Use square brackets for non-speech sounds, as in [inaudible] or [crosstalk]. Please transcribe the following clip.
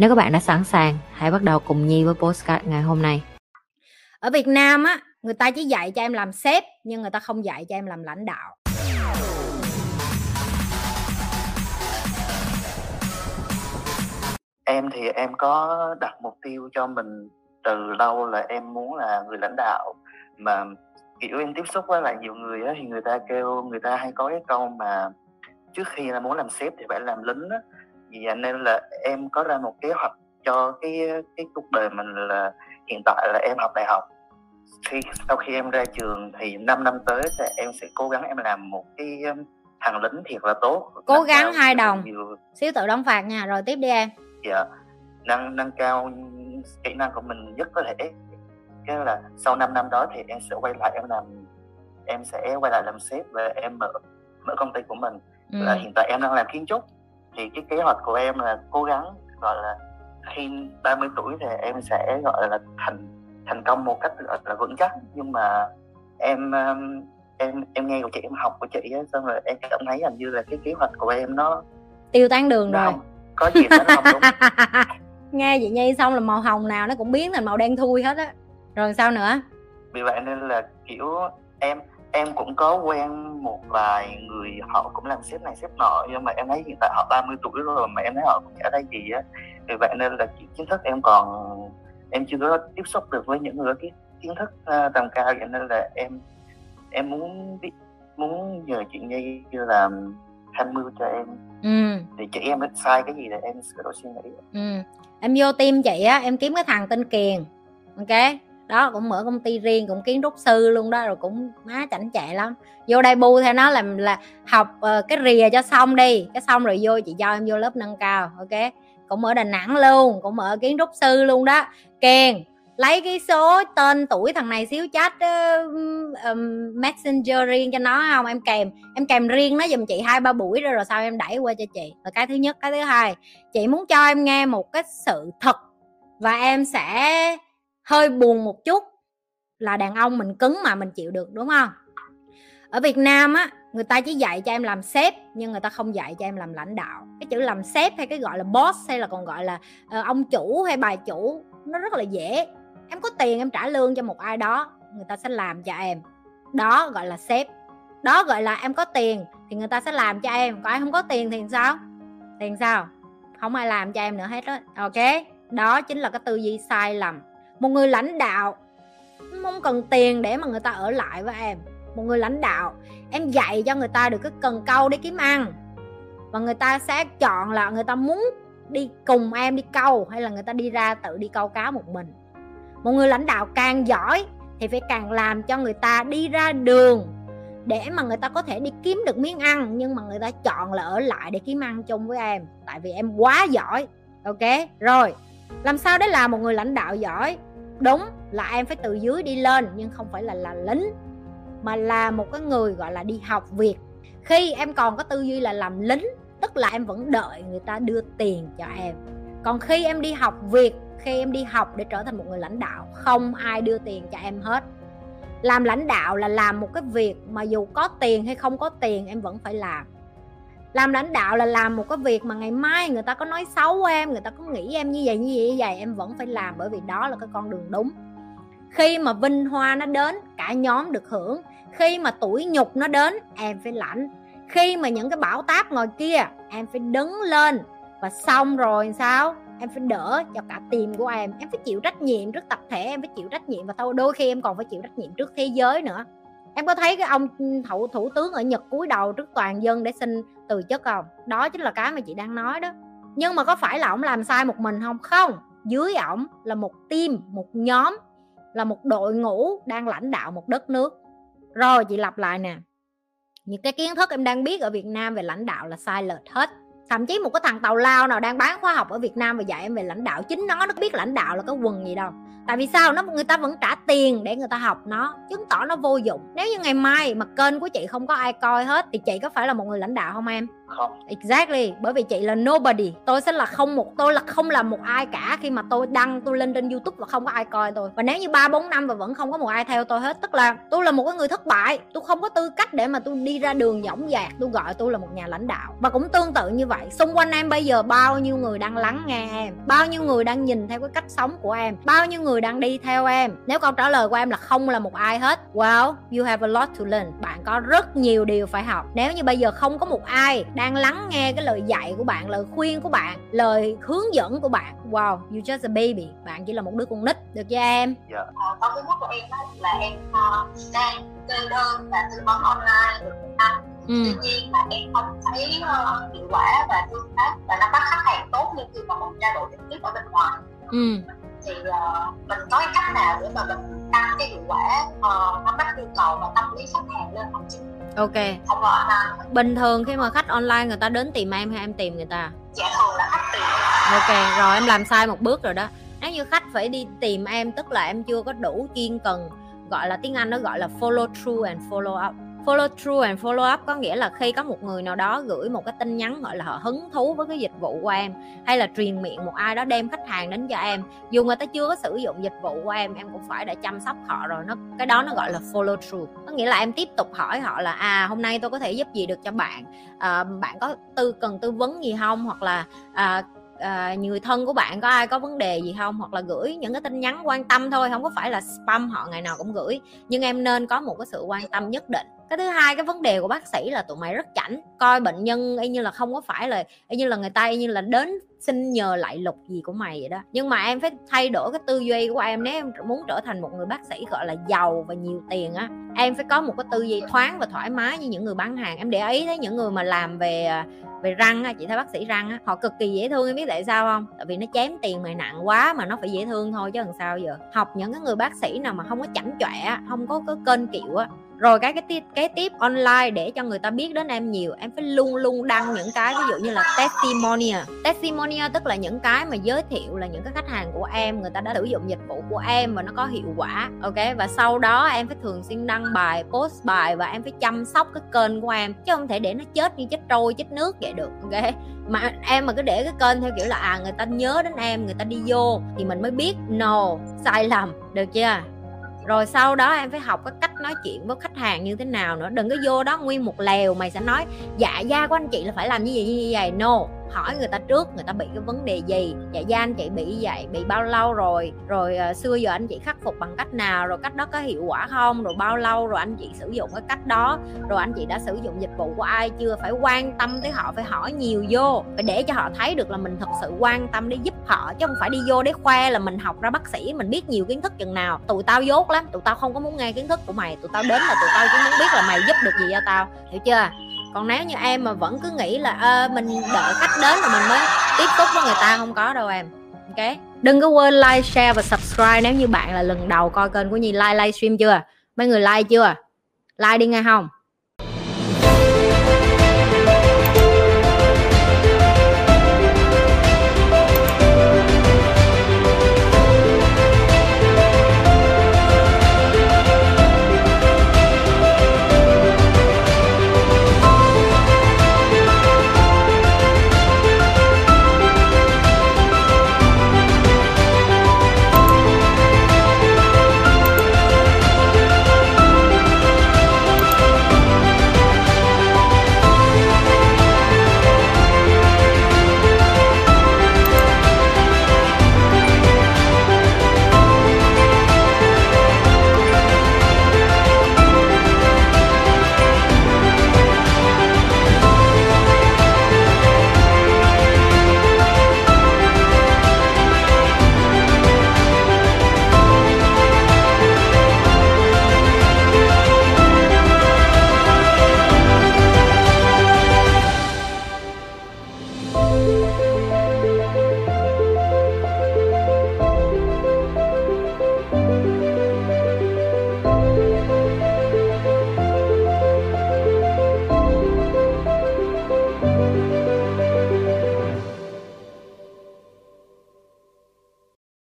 Nếu các bạn đã sẵn sàng, hãy bắt đầu cùng Nhi với postcard ngày hôm nay. Ở Việt Nam á, người ta chỉ dạy cho em làm sếp nhưng người ta không dạy cho em làm lãnh đạo. Em thì em có đặt mục tiêu cho mình từ lâu là em muốn là người lãnh đạo mà kiểu em tiếp xúc với lại nhiều người á thì người ta kêu người ta hay có cái câu mà trước khi là muốn làm sếp thì phải làm lính á vì vậy nên là em có ra một kế hoạch cho cái cái cuộc đời mình là hiện tại là em học đại học. Khi sau khi em ra trường thì 5 năm tới thì em sẽ cố gắng em làm một cái um, thằng lính thiệt là tốt. Cố gắng hai đồng. nhiều... xíu tự đóng phạt nha rồi tiếp đi em. Dạ. Nâng nâng cao kỹ năng của mình nhất có thể. Cái là sau 5 năm đó thì em sẽ quay lại em làm em sẽ quay lại làm sếp và em mở mở công ty của mình. Ừ. là hiện tại em đang làm kiến trúc thì cái kế hoạch của em là cố gắng gọi là khi 30 tuổi thì em sẽ gọi là thành thành công một cách gọi là vững chắc. Nhưng mà em em em nghe của chị em học của chị á xong rồi em cảm thấy hình như là cái kế hoạch của em nó tiêu tán đường rồi. không, có gì nó không đúng. [laughs] Nghe chị nhi xong là màu hồng nào nó cũng biến thành màu đen thui hết á. Rồi sao nữa? Vì vậy nên là kiểu em em cũng có quen một vài người họ cũng làm sếp này sếp nọ nhưng mà em thấy hiện tại họ 30 tuổi rồi mà em thấy họ cũng chả thấy gì á. Vì vậy nên là kiến thức em còn em chưa có tiếp xúc được với những người cái kiến thức uh, tầm cao. Vậy nên là em em muốn biết muốn nhờ chị Nhi như là tham mưu cho em. Ừ. để chị em sai cái gì để em sửa đổi suy nghĩ. Ừ. em vô team chị á em kiếm cái thằng tên Kiền ok đó cũng mở công ty riêng cũng kiến trúc sư luôn đó rồi cũng má chảnh chạy lắm. Vô đây bu theo nó làm là học uh, cái rìa cho xong đi cái xong rồi vô chị cho em vô lớp nâng cao ok? Cũng ở đà nẵng luôn cũng ở kiến trúc sư luôn đó. Kèn lấy cái số tên tuổi thằng này xíu chat uh, um, messenger riêng cho nó không? Em kèm em kèm riêng nó giùm chị hai ba buổi rồi rồi sau em đẩy qua cho chị. Là cái thứ nhất cái thứ hai chị muốn cho em nghe một cái sự thật và em sẽ hơi buồn một chút là đàn ông mình cứng mà mình chịu được đúng không? Ở Việt Nam á người ta chỉ dạy cho em làm sếp nhưng người ta không dạy cho em làm lãnh đạo. Cái chữ làm sếp hay cái gọi là boss hay là còn gọi là uh, ông chủ hay bà chủ nó rất là dễ. Em có tiền em trả lương cho một ai đó người ta sẽ làm cho em. Đó gọi là sếp. Đó gọi là em có tiền thì người ta sẽ làm cho em. Còn ai không có tiền thì sao? Tiền sao? Không ai làm cho em nữa hết đó ok đó chính là cái tư duy sai lầm một người lãnh đạo. Không cần tiền để mà người ta ở lại với em. Một người lãnh đạo, em dạy cho người ta được cái cần câu để kiếm ăn. Và người ta sẽ chọn là người ta muốn đi cùng em đi câu, hay là người ta đi ra tự đi câu cá một mình. Một người lãnh đạo càng giỏi thì phải càng làm cho người ta đi ra đường để mà người ta có thể đi kiếm được miếng ăn, nhưng mà người ta chọn là ở lại để kiếm ăn chung với em. Tại vì em quá giỏi, ok? Rồi, làm sao để làm một người lãnh đạo giỏi? Đúng, là em phải từ dưới đi lên, nhưng không phải là là lính, mà là một cái người gọi là đi học việc khi em còn có tư duy là làm lính, tức là em vẫn đợi người ta đưa tiền cho em. Còn khi em đi học việc khi em đi học để trở thành một người lãnh đạo, không ai đưa tiền cho em hết. Làm lãnh đạo là làm một cái việc mà dù có tiền hay không có tiền, em vẫn phải làm làm lãnh đạo là làm một cái việc mà ngày mai người ta có nói xấu em, người ta có nghĩ em như vậy như vậy như vậy, em vẫn phải làm bởi vì đó là cái con đường đúng. Khi mà vinh hoa nó đến, cả nhóm được hưởng. Khi mà tuổi nhục nó đến, em phải lãnh. Khi mà những cái bão táp ngồi kia, em phải đứng lên. Và xong rồi sao? Em phải đỡ cho cả team của em. Em phải chịu trách nhiệm trước tập thể, em phải chịu trách nhiệm. Và thôi, đôi khi em còn phải chịu trách nhiệm trước thế giới nữa em có thấy cái ông thủ thủ tướng ở nhật cúi đầu trước toàn dân để xin từ chức không? Đó chính là cái mà chị đang nói đó. Nhưng mà có phải là ông làm sai một mình không? Không. Dưới ổng là một team, một nhóm, là một đội ngũ đang lãnh đạo một đất nước. Rồi chị lặp lại nè. Những cái kiến thức em đang biết ở Việt Nam về lãnh đạo là sai lệch hết. Thậm chí một cái thằng tàu lao nào đang bán khóa học ở Việt Nam và dạy em về lãnh đạo, chính nó nó biết lãnh đạo là cái quần gì đâu tại vì sao? Nó, người ta vẫn trả tiền để người ta học nó, chứng tỏ nó vô dụng. Nếu như ngày mai mà kênh của chị không có ai coi hết thì chị có phải là một người lãnh đạo không em? Không. Exactly. Bởi vì chị là nobody. Tôi sẽ là không một, tôi là không là một ai cả khi mà tôi đăng tôi lên trên youtube và không có ai coi tôi. Và nếu như ba, bốn năm và vẫn không có một ai theo tôi hết, tức là tôi là một cái người thất bại. Tôi không có tư cách để mà tôi đi ra đường dõng dạc, tôi gọi tôi là một nhà lãnh đạo. Và cũng tương tự như vậy. Xung quanh em bây giờ bao nhiêu người đang lắng nghe em? Bao nhiêu người đang nhìn theo cái cách sống của em? Bao nhiêu người đang đi theo em? Nếu câu trả lời của em là không là một ai hết, well, you have a lot to learn. Bạn có rất nhiều điều phải học. Nếu như bây giờ không có một ai đang lắng nghe cái lời dạy của bạn lời khuyên của bạn lời hướng dẫn của bạn. Wow you just a baby. Bạn chỉ là một đứa con nít được chưa em? Dạ. Ờ, con thứ nhất của em đó là em ờ, đang kê đơn và tư vấn online. Được năm ừ. tuy nhiên là em không thấy ờ, hiệu quả và tương tác và nắm bắt khách hàng tốt như khi mà mình trao đổi trực tiếp ở bên ngoài. Ừ thì ờ, mình có cái cách nào để mà mình tăng cái hiệu quả ờ, nắm bắt nhu cầu và tâm lý khách hàng lên không chứ ok. Không có online bình thường khi mà khách online người ta đến tìm em hay em tìm người ta? Dạ thường là khách em. Ok rồi em làm sai một bước rồi đó. Nếu như khách phải đi tìm em tức là em chưa có đủ chuyên cần gọi là tiếng anh nó gọi là follow through and follow up follow through and follow up có nghĩa là khi có một người nào đó gửi một cái tin nhắn gọi là họ hứng thú với cái dịch vụ của em hay là truyền miệng một ai đó đem khách hàng đến cho em. Dù người ta chưa có sử dụng dịch vụ của em em cũng phải đã chăm sóc họ rồi nó cái đó nó gọi là follow through. Có nghĩa là em tiếp tục hỏi họ là à hôm nay tôi có thể giúp gì được cho bạn? À, bạn có tư cần tư vấn gì không? Hoặc là à, à, người thân của bạn có ai có vấn đề gì không? Hoặc là gửi những cái tin nhắn quan tâm thôi không có phải là spam họ ngày nào cũng gửi. Nhưng em nên có một cái sự quan tâm nhất định cái thứ hai, cái vấn đề của bác sĩ là tụi mày rất chảnh, coi bệnh nhân y như là không có phải là, y như là người ta, y như là đến xin nhờ lại lục gì của mày vậy đó. Nhưng mà em phải thay đổi cái tư duy của em, nếu em muốn trở thành một người bác sĩ gọi là giàu và nhiều tiền á, em phải có một cái tư duy thoáng và thoải mái như những người bán hàng. Em để ý thấy những người mà làm về về răng á, chị thấy bác sĩ răng á, họ cực kỳ dễ thương, em biết tại sao không? Tại vì nó chém tiền mày nặng quá mà nó phải dễ thương thôi chứ làm sao giờ. Học những cái người bác sĩ nào mà không có chảnh chọe không có cái kênh kiệu á rồi cái cái tiếp cái tiếp online để cho người ta biết đến em nhiều, em phải luôn luôn đăng những cái ví dụ như là testimonial à. testimonial tức là những cái mà giới thiệu là những cái khách hàng của em, người ta đã sử dụng dịch vụ của em và nó có hiệu quả, ok? Và sau đó em phải thường xuyên đăng bài, post bài và em phải chăm sóc cái kênh của em, chứ không thể để nó chết như chết trôi, chết nước vậy được, ok? Mà em mà cứ để cái kênh theo kiểu là à người ta nhớ đến em, người ta đi vô thì mình mới biết, no, sai lầm, được chưa? Rồi sau đó em phải học cái cách nói chuyện với khách hàng như thế nào nữa. Đừng có vô đó nguyên một lèo mày sẽ nói dạ da của anh chị là phải làm như vậy như vậy no hỏi người ta trước người ta bị cái vấn đề gì? Dạ da anh chị bị vậy bị bao lâu rồi? Rồi uh, xưa giờ anh chị khắc phục bằng cách nào? Rồi cách đó có hiệu quả không? Rồi bao lâu rồi anh chị sử dụng cái cách đó? Rồi anh chị đã sử dụng dịch vụ của ai chưa? Phải quan tâm tới họ phải hỏi nhiều vô. Phải để cho họ thấy được là mình thật sự quan tâm để giúp họ chứ không phải đi vô để khoe là mình học ra bác sĩ mình biết nhiều kiến thức chừng nào. Tụi tao dốt lắm tụi tao không có muốn nghe kiến thức của mày tụi tao đến là tụi tao chỉ muốn biết là mày giúp được gì cho tao. Hiểu chưa? Còn nếu như em mà vẫn cứ nghĩ là à, mình đợi khách đến rồi mình mới tiếp xúc với người ta không có đâu em. Ok? Đừng có quên like share và subscribe nếu như bạn là lần đầu coi kênh của nhi. Like livestream chưa? Mấy người like chưa? Like đi nghe không?